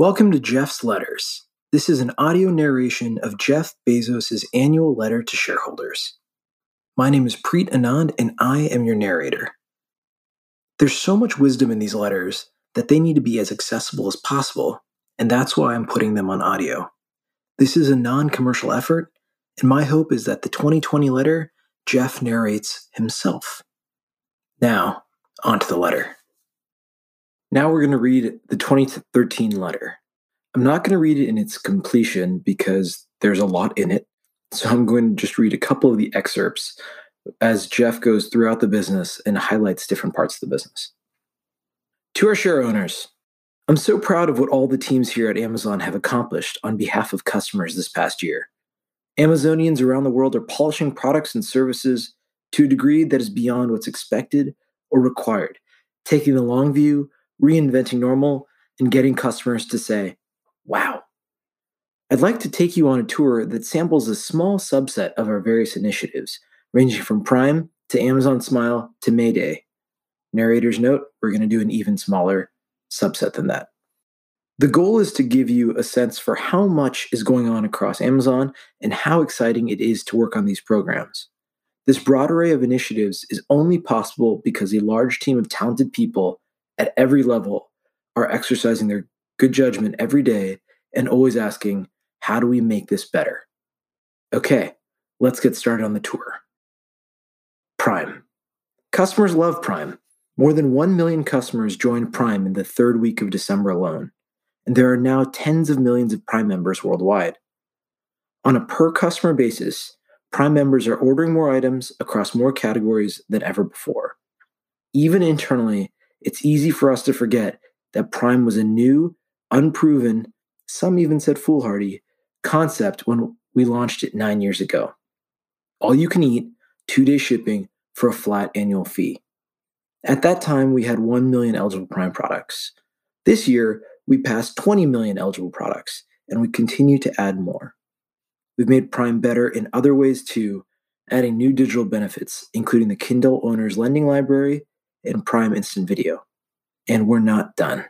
Welcome to Jeff's Letters. This is an audio narration of Jeff Bezos' annual letter to shareholders. My name is Preet Anand, and I am your narrator. There's so much wisdom in these letters that they need to be as accessible as possible, and that's why I'm putting them on audio. This is a non commercial effort, and my hope is that the 2020 letter Jeff narrates himself. Now, on to the letter. Now we're going to read the 2013 letter. I'm not going to read it in its completion because there's a lot in it. So I'm going to just read a couple of the excerpts as Jeff goes throughout the business and highlights different parts of the business. To our share owners, I'm so proud of what all the teams here at Amazon have accomplished on behalf of customers this past year. Amazonians around the world are polishing products and services to a degree that is beyond what's expected or required, taking the long view reinventing normal, and getting customers to say, wow. I'd like to take you on a tour that samples a small subset of our various initiatives, ranging from Prime to Amazon Smile to Mayday. Narrator's note, we're going to do an even smaller subset than that. The goal is to give you a sense for how much is going on across Amazon and how exciting it is to work on these programs. This broad array of initiatives is only possible because a large team of talented people at every level are exercising their good judgment every day and always asking, how do we make this better? Okay, let's get started on the tour. Prime. Customers love Prime. More than 1 million customers joined Prime in the third week of December alone, and there are now tens of millions of Prime members worldwide. On a per customer basis, Prime members are ordering more items across more categories than ever before. Even internally, it's easy for us to forget that Prime was a new, unproven, some even said foolhardy, concept when we launched it nine years ago. All you can eat, two day shipping for a flat annual fee. At that time, we had 1 million eligible Prime products. This year, we passed 20 million eligible products, and we continue to add more. We've made Prime better in other ways too, adding new digital benefits, including the Kindle Owner's Lending Library and Prime Instant Video. And we're not done.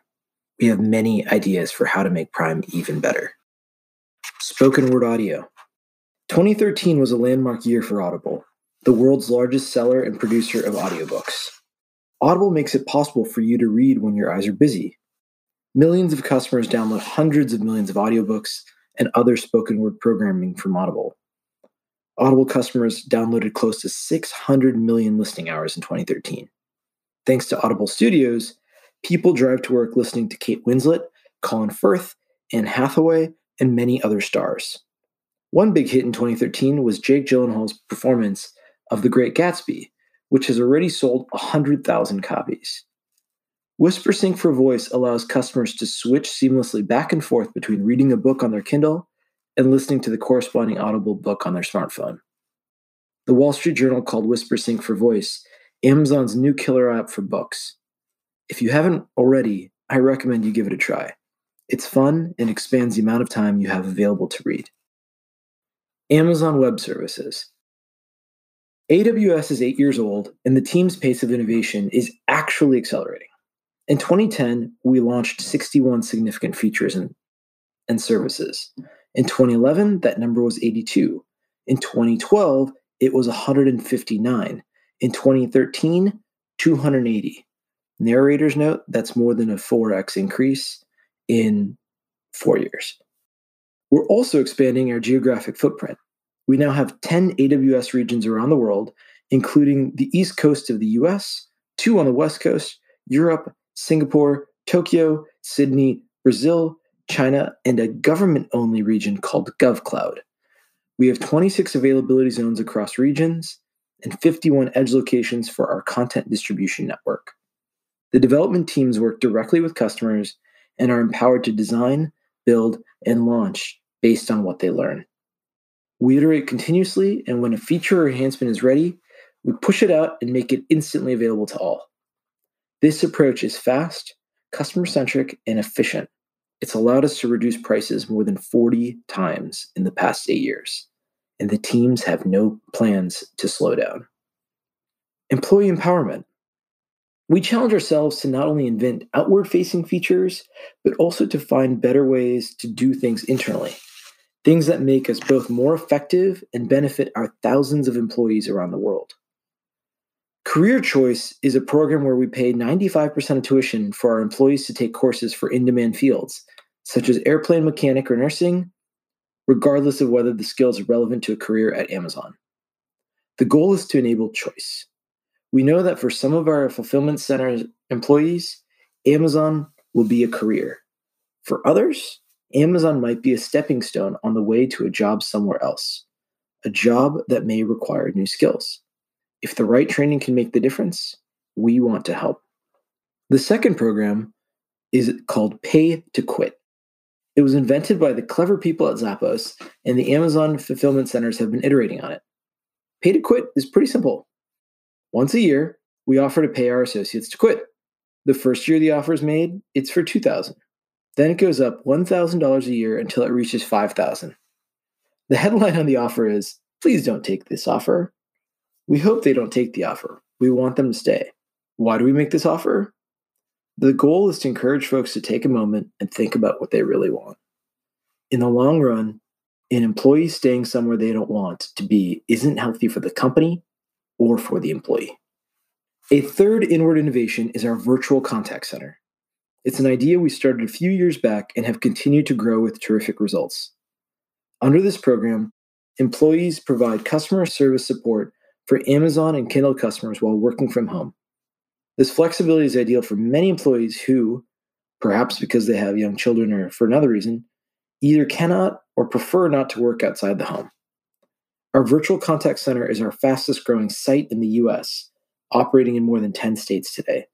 We have many ideas for how to make Prime even better. Spoken word audio. 2013 was a landmark year for Audible, the world's largest seller and producer of audiobooks. Audible makes it possible for you to read when your eyes are busy. Millions of customers download hundreds of millions of audiobooks and other spoken word programming from Audible. Audible customers downloaded close to 600 million listening hours in 2013. Thanks to Audible Studios, people drive to work listening to Kate Winslet, Colin Firth, Anne Hathaway, and many other stars. One big hit in 2013 was Jake Gyllenhaal's performance of The Great Gatsby, which has already sold 100,000 copies. WhisperSync for Voice allows customers to switch seamlessly back and forth between reading a book on their Kindle and listening to the corresponding Audible book on their smartphone. The Wall Street Journal called WhisperSync for Voice Amazon's new killer app for books. If you haven't already, I recommend you give it a try. It's fun and expands the amount of time you have available to read. Amazon Web Services. AWS is eight years old, and the team's pace of innovation is actually accelerating. In 2010, we launched 61 significant features and, and services. In 2011, that number was 82. In 2012, it was 159. In 2013, 280. Narrator's note that's more than a 4x increase in four years. We're also expanding our geographic footprint. We now have 10 AWS regions around the world, including the east coast of the US, two on the west coast, Europe, Singapore, Tokyo, Sydney, Brazil, China, and a government only region called GovCloud. We have 26 availability zones across regions, and 51 edge locations for our content distribution network. The development teams work directly with customers and are empowered to design, build, and launch based on what they learn. We iterate continuously, and when a feature or enhancement is ready, we push it out and make it instantly available to all. This approach is fast, customer centric, and efficient. It's allowed us to reduce prices more than 40 times in the past eight years and the teams have no plans to slow down. Employee empowerment. We challenge ourselves to not only invent outward facing features, but also to find better ways to do things internally. Things that make us both more effective and benefit our thousands of employees around the world. Career Choice is a program where we pay 95% of tuition for our employees to take courses for in demand fields, such as airplane mechanic or nursing, regardless of whether the skills are relevant to a career at Amazon. The goal is to enable choice. We know that for some of our fulfillment center employees, Amazon will be a career. For others, Amazon might be a stepping stone on the way to a job somewhere else, a job that may require new skills. If the right training can make the difference, we want to help. The second program is called Pay to Quit. It was invented by the clever people at Zappos, and the Amazon fulfillment centers have been iterating on it. Pay to quit is pretty simple. Once a year, we offer to pay our associates to quit. The first year the offer is made, it's for 2000 Then it goes up $1,000 a year until it reaches 5000 The headline on the offer is Please don't take this offer. We hope they don't take the offer. We want them to stay. Why do we make this offer? The goal is to encourage folks to take a moment and think about what they really want. In the long run, an employee staying somewhere they don't want to be isn't healthy for the company or for the employee. A third inward innovation is our virtual contact center. It's an idea we started a few years back and have continued to grow with terrific results. Under this program, employees provide customer service support for Amazon and Kindle customers while working from home. This flexibility is ideal for many employees who, perhaps because they have young children or for another reason, either cannot or prefer not to work outside the home. Our virtual contact center is our fastest growing site in the US, operating in more than 10 states today.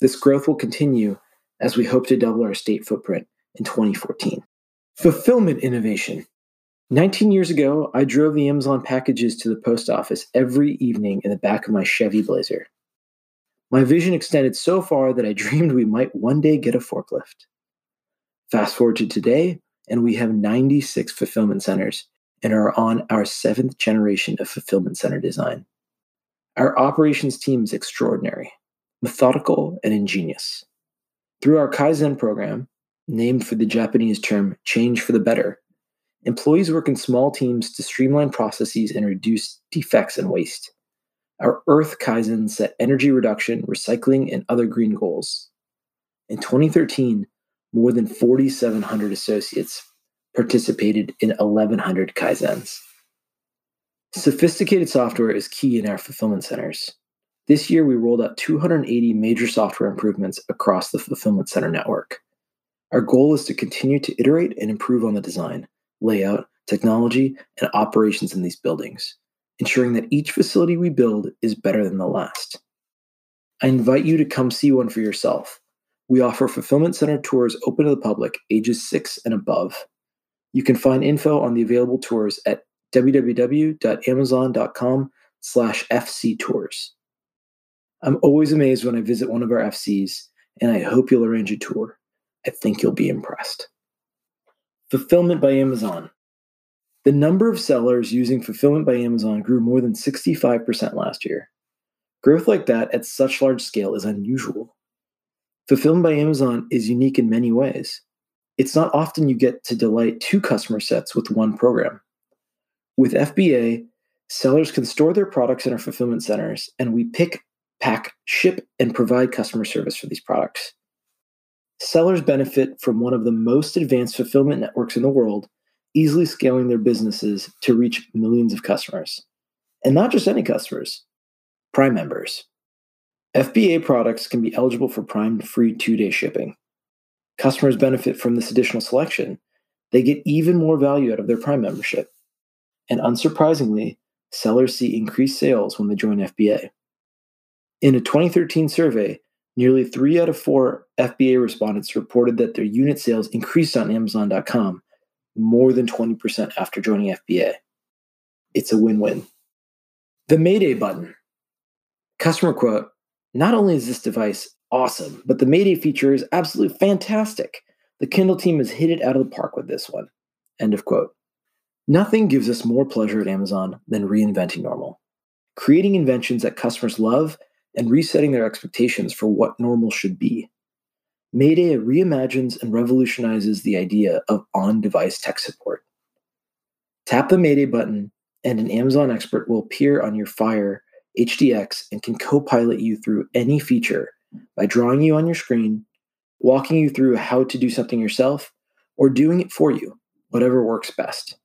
This growth will continue as we hope to double our state footprint in 2014. Fulfillment innovation. 19 years ago, I drove the Amazon packages to the post office every evening in the back of my Chevy Blazer. My vision extended so far that I dreamed we might one day get a forklift. Fast forward to today, and we have 96 fulfillment centers and are on our seventh generation of fulfillment center design. Our operations team is extraordinary, methodical, and ingenious. Through our Kaizen program, named for the Japanese term change for the better, employees work in small teams to streamline processes and reduce defects and waste. Our Earth Kaizen set energy reduction, recycling, and other green goals. In 2013, more than 4,700 associates participated in 1,100 Kaizens. Sophisticated software is key in our fulfillment centers. This year, we rolled out 280 major software improvements across the fulfillment center network. Our goal is to continue to iterate and improve on the design, layout, technology, and operations in these buildings ensuring that each facility we build is better than the last. I invite you to come see one for yourself. We offer fulfillment center tours open to the public, ages 6 and above. You can find info on the available tours at www.amazon.com slash fctours. I'm always amazed when I visit one of our FCs, and I hope you'll arrange a tour. I think you'll be impressed. Fulfillment by Amazon. The number of sellers using Fulfillment by Amazon grew more than 65% last year. Growth like that at such large scale is unusual. Fulfillment by Amazon is unique in many ways. It's not often you get to delight two customer sets with one program. With FBA, sellers can store their products in our fulfillment centers, and we pick, pack, ship, and provide customer service for these products. Sellers benefit from one of the most advanced fulfillment networks in the world easily scaling their businesses to reach millions of customers. And not just any customers, Prime members. FBA products can be eligible for Prime free two day shipping. Customers benefit from this additional selection. They get even more value out of their Prime membership. And unsurprisingly, sellers see increased sales when they join FBA. In a 2013 survey, nearly three out of four FBA respondents reported that their unit sales increased on Amazon.com more than 20% after joining FBA. It's a win win. The Mayday button. Customer quote Not only is this device awesome, but the Mayday feature is absolutely fantastic. The Kindle team has hit it out of the park with this one. End of quote. Nothing gives us more pleasure at Amazon than reinventing normal. Creating inventions that customers love and resetting their expectations for what normal should be. Mayday reimagines and revolutionizes the idea of on device tech support. Tap the Mayday button, and an Amazon expert will appear on your Fire HDX and can co pilot you through any feature by drawing you on your screen, walking you through how to do something yourself, or doing it for you, whatever works best.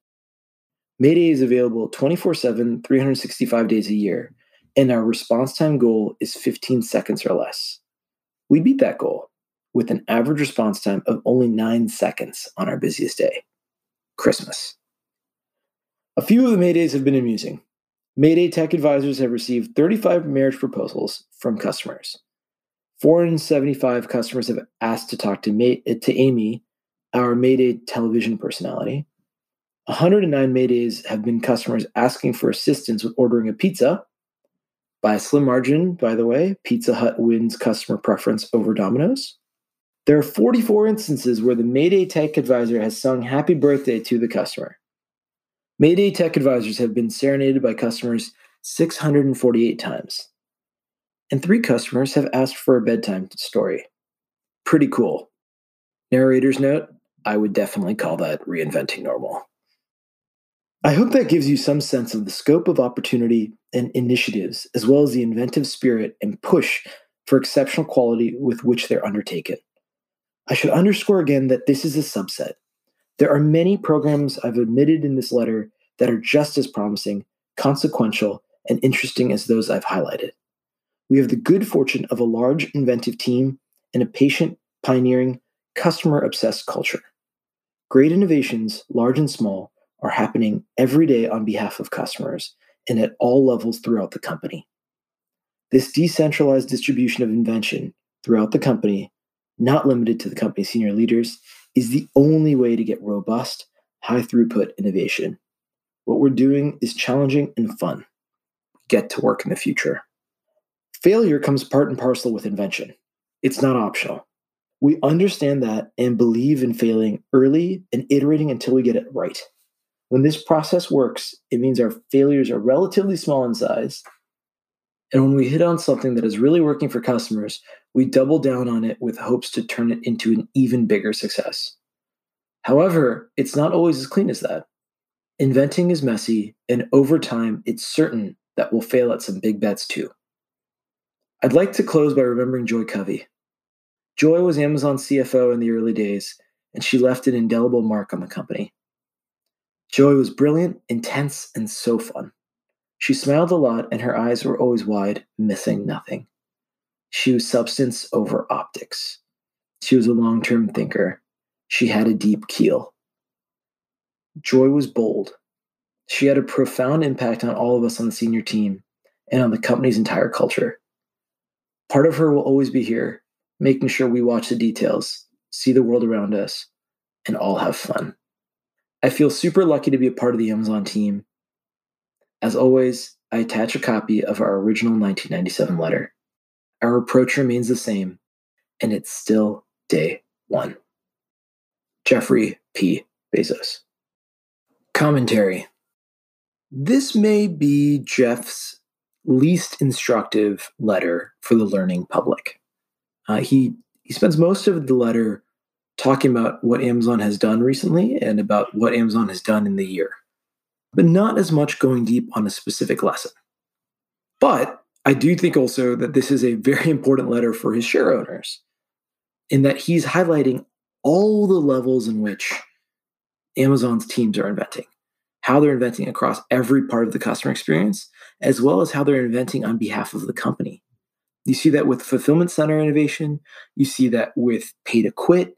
Mayday is available 24 7, 365 days a year, and our response time goal is 15 seconds or less. We beat that goal with an average response time of only nine seconds on our busiest day Christmas. A few of the Maydays have been amusing. Mayday Tech Advisors have received 35 marriage proposals from customers. 475 customers have asked to talk to, May- to Amy, our Mayday television personality. 109 Maydays have been customers asking for assistance with ordering a pizza. By a slim margin, by the way, Pizza Hut wins customer preference over Domino's. There are 44 instances where the Mayday Tech Advisor has sung happy birthday to the customer. Mayday Tech Advisors have been serenaded by customers 648 times. And three customers have asked for a bedtime story. Pretty cool. Narrator's note I would definitely call that reinventing normal. I hope that gives you some sense of the scope of opportunity and initiatives, as well as the inventive spirit and push for exceptional quality with which they're undertaken. I should underscore again that this is a subset. There are many programs I've admitted in this letter that are just as promising, consequential, and interesting as those I've highlighted. We have the good fortune of a large, inventive team and a patient, pioneering, customer obsessed culture. Great innovations, large and small, are happening every day on behalf of customers and at all levels throughout the company. This decentralized distribution of invention throughout the company not limited to the company's senior leaders, is the only way to get robust, high throughput innovation. What we're doing is challenging and fun. Get to work in the future. Failure comes part and parcel with invention. It's not optional. We understand that and believe in failing early and iterating until we get it right. When this process works, it means our failures are relatively small in size. And when we hit on something that is really working for customers, we double down on it with hopes to turn it into an even bigger success. However, it's not always as clean as that. Inventing is messy, and over time, it's certain that we'll fail at some big bets too. I'd like to close by remembering Joy Covey. Joy was Amazon's CFO in the early days, and she left an indelible mark on the company. Joy was brilliant, intense, and so fun. She smiled a lot, and her eyes were always wide, missing nothing. She was substance over optics. She was a long term thinker. She had a deep keel. Joy was bold. She had a profound impact on all of us on the senior team and on the company's entire culture. Part of her will always be here, making sure we watch the details, see the world around us, and all have fun. I feel super lucky to be a part of the Amazon team. As always, I attach a copy of our original 1997 letter. Our approach remains the same, and it's still day one. Jeffrey P. Bezos. Commentary This may be Jeff's least instructive letter for the learning public. Uh, he, he spends most of the letter talking about what Amazon has done recently and about what Amazon has done in the year, but not as much going deep on a specific lesson. But I do think also that this is a very important letter for his share owners in that he's highlighting all the levels in which Amazon's teams are inventing, how they're inventing across every part of the customer experience, as well as how they're inventing on behalf of the company. You see that with fulfillment center innovation, you see that with pay to quit,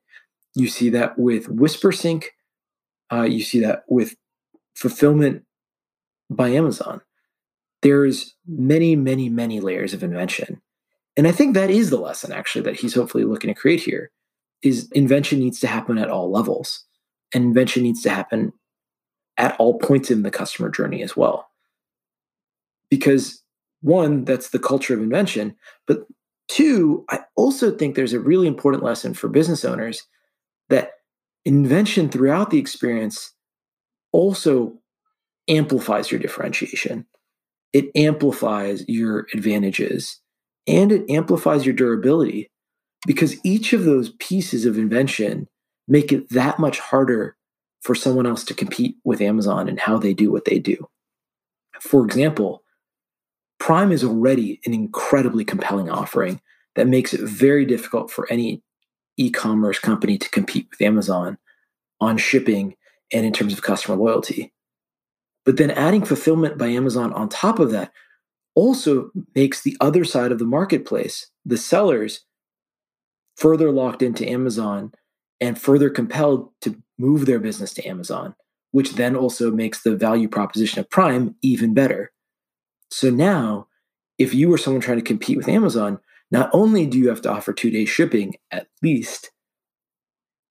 you see that with WhisperSync, uh, you see that with fulfillment by Amazon there's many, many, many layers of invention. And I think that is the lesson actually that he's hopefully looking to create here is invention needs to happen at all levels. And invention needs to happen at all points in the customer journey as well. Because one, that's the culture of invention, but two, I also think there's a really important lesson for business owners that invention throughout the experience also amplifies your differentiation it amplifies your advantages and it amplifies your durability because each of those pieces of invention make it that much harder for someone else to compete with Amazon and how they do what they do. For example, Prime is already an incredibly compelling offering that makes it very difficult for any e commerce company to compete with Amazon on shipping and in terms of customer loyalty. But then adding fulfillment by Amazon on top of that also makes the other side of the marketplace, the sellers, further locked into Amazon and further compelled to move their business to Amazon, which then also makes the value proposition of Prime even better. So now, if you are someone trying to compete with Amazon, not only do you have to offer two day shipping at least,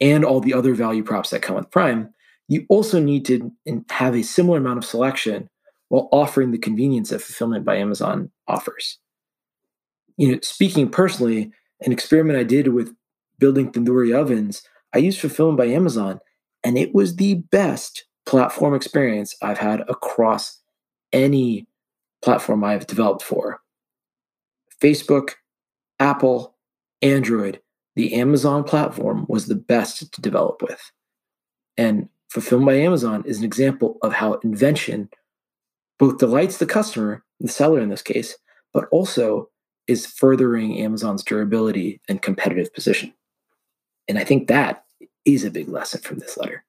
and all the other value props that come with Prime, you also need to have a similar amount of selection while offering the convenience that fulfillment by Amazon offers. You know, speaking personally, an experiment I did with building tandoori ovens, I used fulfillment by Amazon, and it was the best platform experience I've had across any platform I've developed for. Facebook, Apple, Android, the Amazon platform was the best to develop with. And Fulfillment by Amazon is an example of how invention both delights the customer, the seller in this case, but also is furthering Amazon's durability and competitive position. And I think that is a big lesson from this letter.